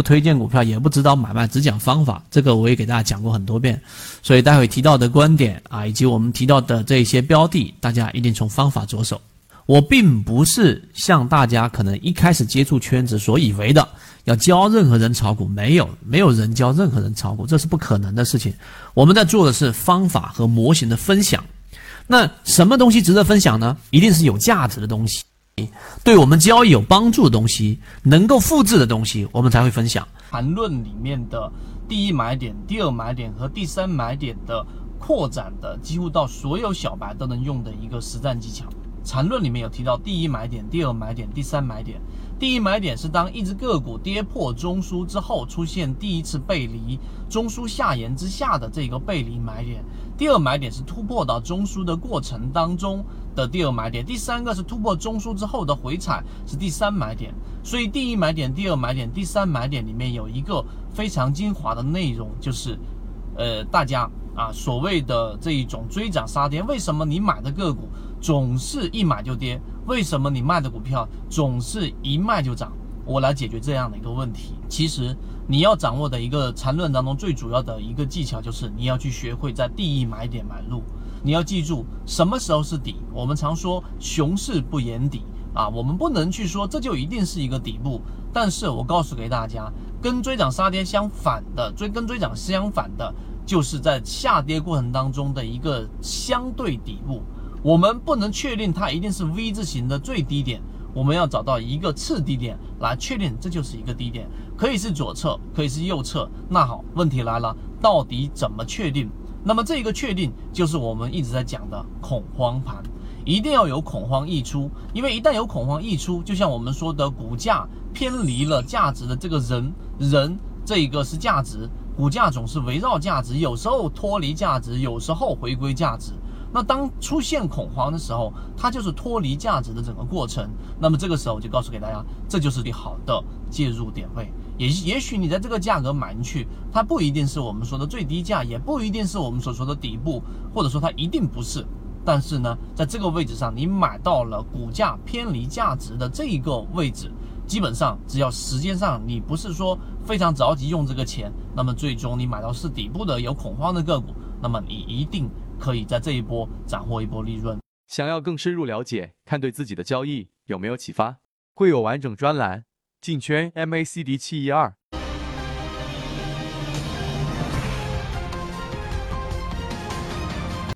不推荐股票，也不指导买卖，只讲方法。这个我也给大家讲过很多遍，所以待会提到的观点啊，以及我们提到的这些标的，大家一定从方法着手。我并不是像大家可能一开始接触圈子所以为的，要教任何人炒股，没有，没有人教任何人炒股，这是不可能的事情。我们在做的是方法和模型的分享。那什么东西值得分享呢？一定是有价值的东西。对我们交易有帮助的东西，能够复制的东西，我们才会分享。谈论里面的第一买点、第二买点和第三买点的扩展的，几乎到所有小白都能用的一个实战技巧。缠论里面有提到第一买点、第二买点、第三买点。第一买点是当一只个股跌破中枢之后，出现第一次背离中枢下沿之下的这个背离买点。第二买点是突破到中枢的过程当中的第二买点。第三个是突破中枢之后的回踩，是第三买点。所以第一买点、第二买点、第三买点里面有一个非常精华的内容，就是，呃，大家啊所谓的这一种追涨杀跌，为什么你买的个股？总是一买就跌，为什么你卖的股票总是一卖就涨？我来解决这样的一个问题。其实你要掌握的一个缠论当中最主要的一个技巧，就是你要去学会在第一买点买入。你要记住什么时候是底。我们常说熊市不言底啊，我们不能去说这就一定是一个底部。但是我告诉给大家，跟追涨杀跌相反的，追跟追涨相反的，就是在下跌过程当中的一个相对底部。我们不能确定它一定是 V 字形的最低点，我们要找到一个次低点来确定这就是一个低点，可以是左侧，可以是右侧。那好，问题来了，到底怎么确定？那么这一个确定就是我们一直在讲的恐慌盘，一定要有恐慌溢出，因为一旦有恐慌溢出，就像我们说的股价偏离了价值的这个人，人这一个是价值，股价总是围绕价值，有时候脱离价值，有时候回归价值。那当出现恐慌的时候，它就是脱离价值的整个过程。那么这个时候就告诉给大家，这就是最好的介入点位。也也许你在这个价格买进去，它不一定是我们说的最低价，也不一定是我们所说的底部，或者说它一定不是。但是呢，在这个位置上，你买到了股价偏离价值的这一个位置，基本上只要时间上你不是说非常着急用这个钱，那么最终你买到是底部的有恐慌的个股，那么你一定。可以在这一波斩获一波利润。想要更深入了解，看对自己的交易有没有启发，会有完整专栏。进圈 MACD 七一二。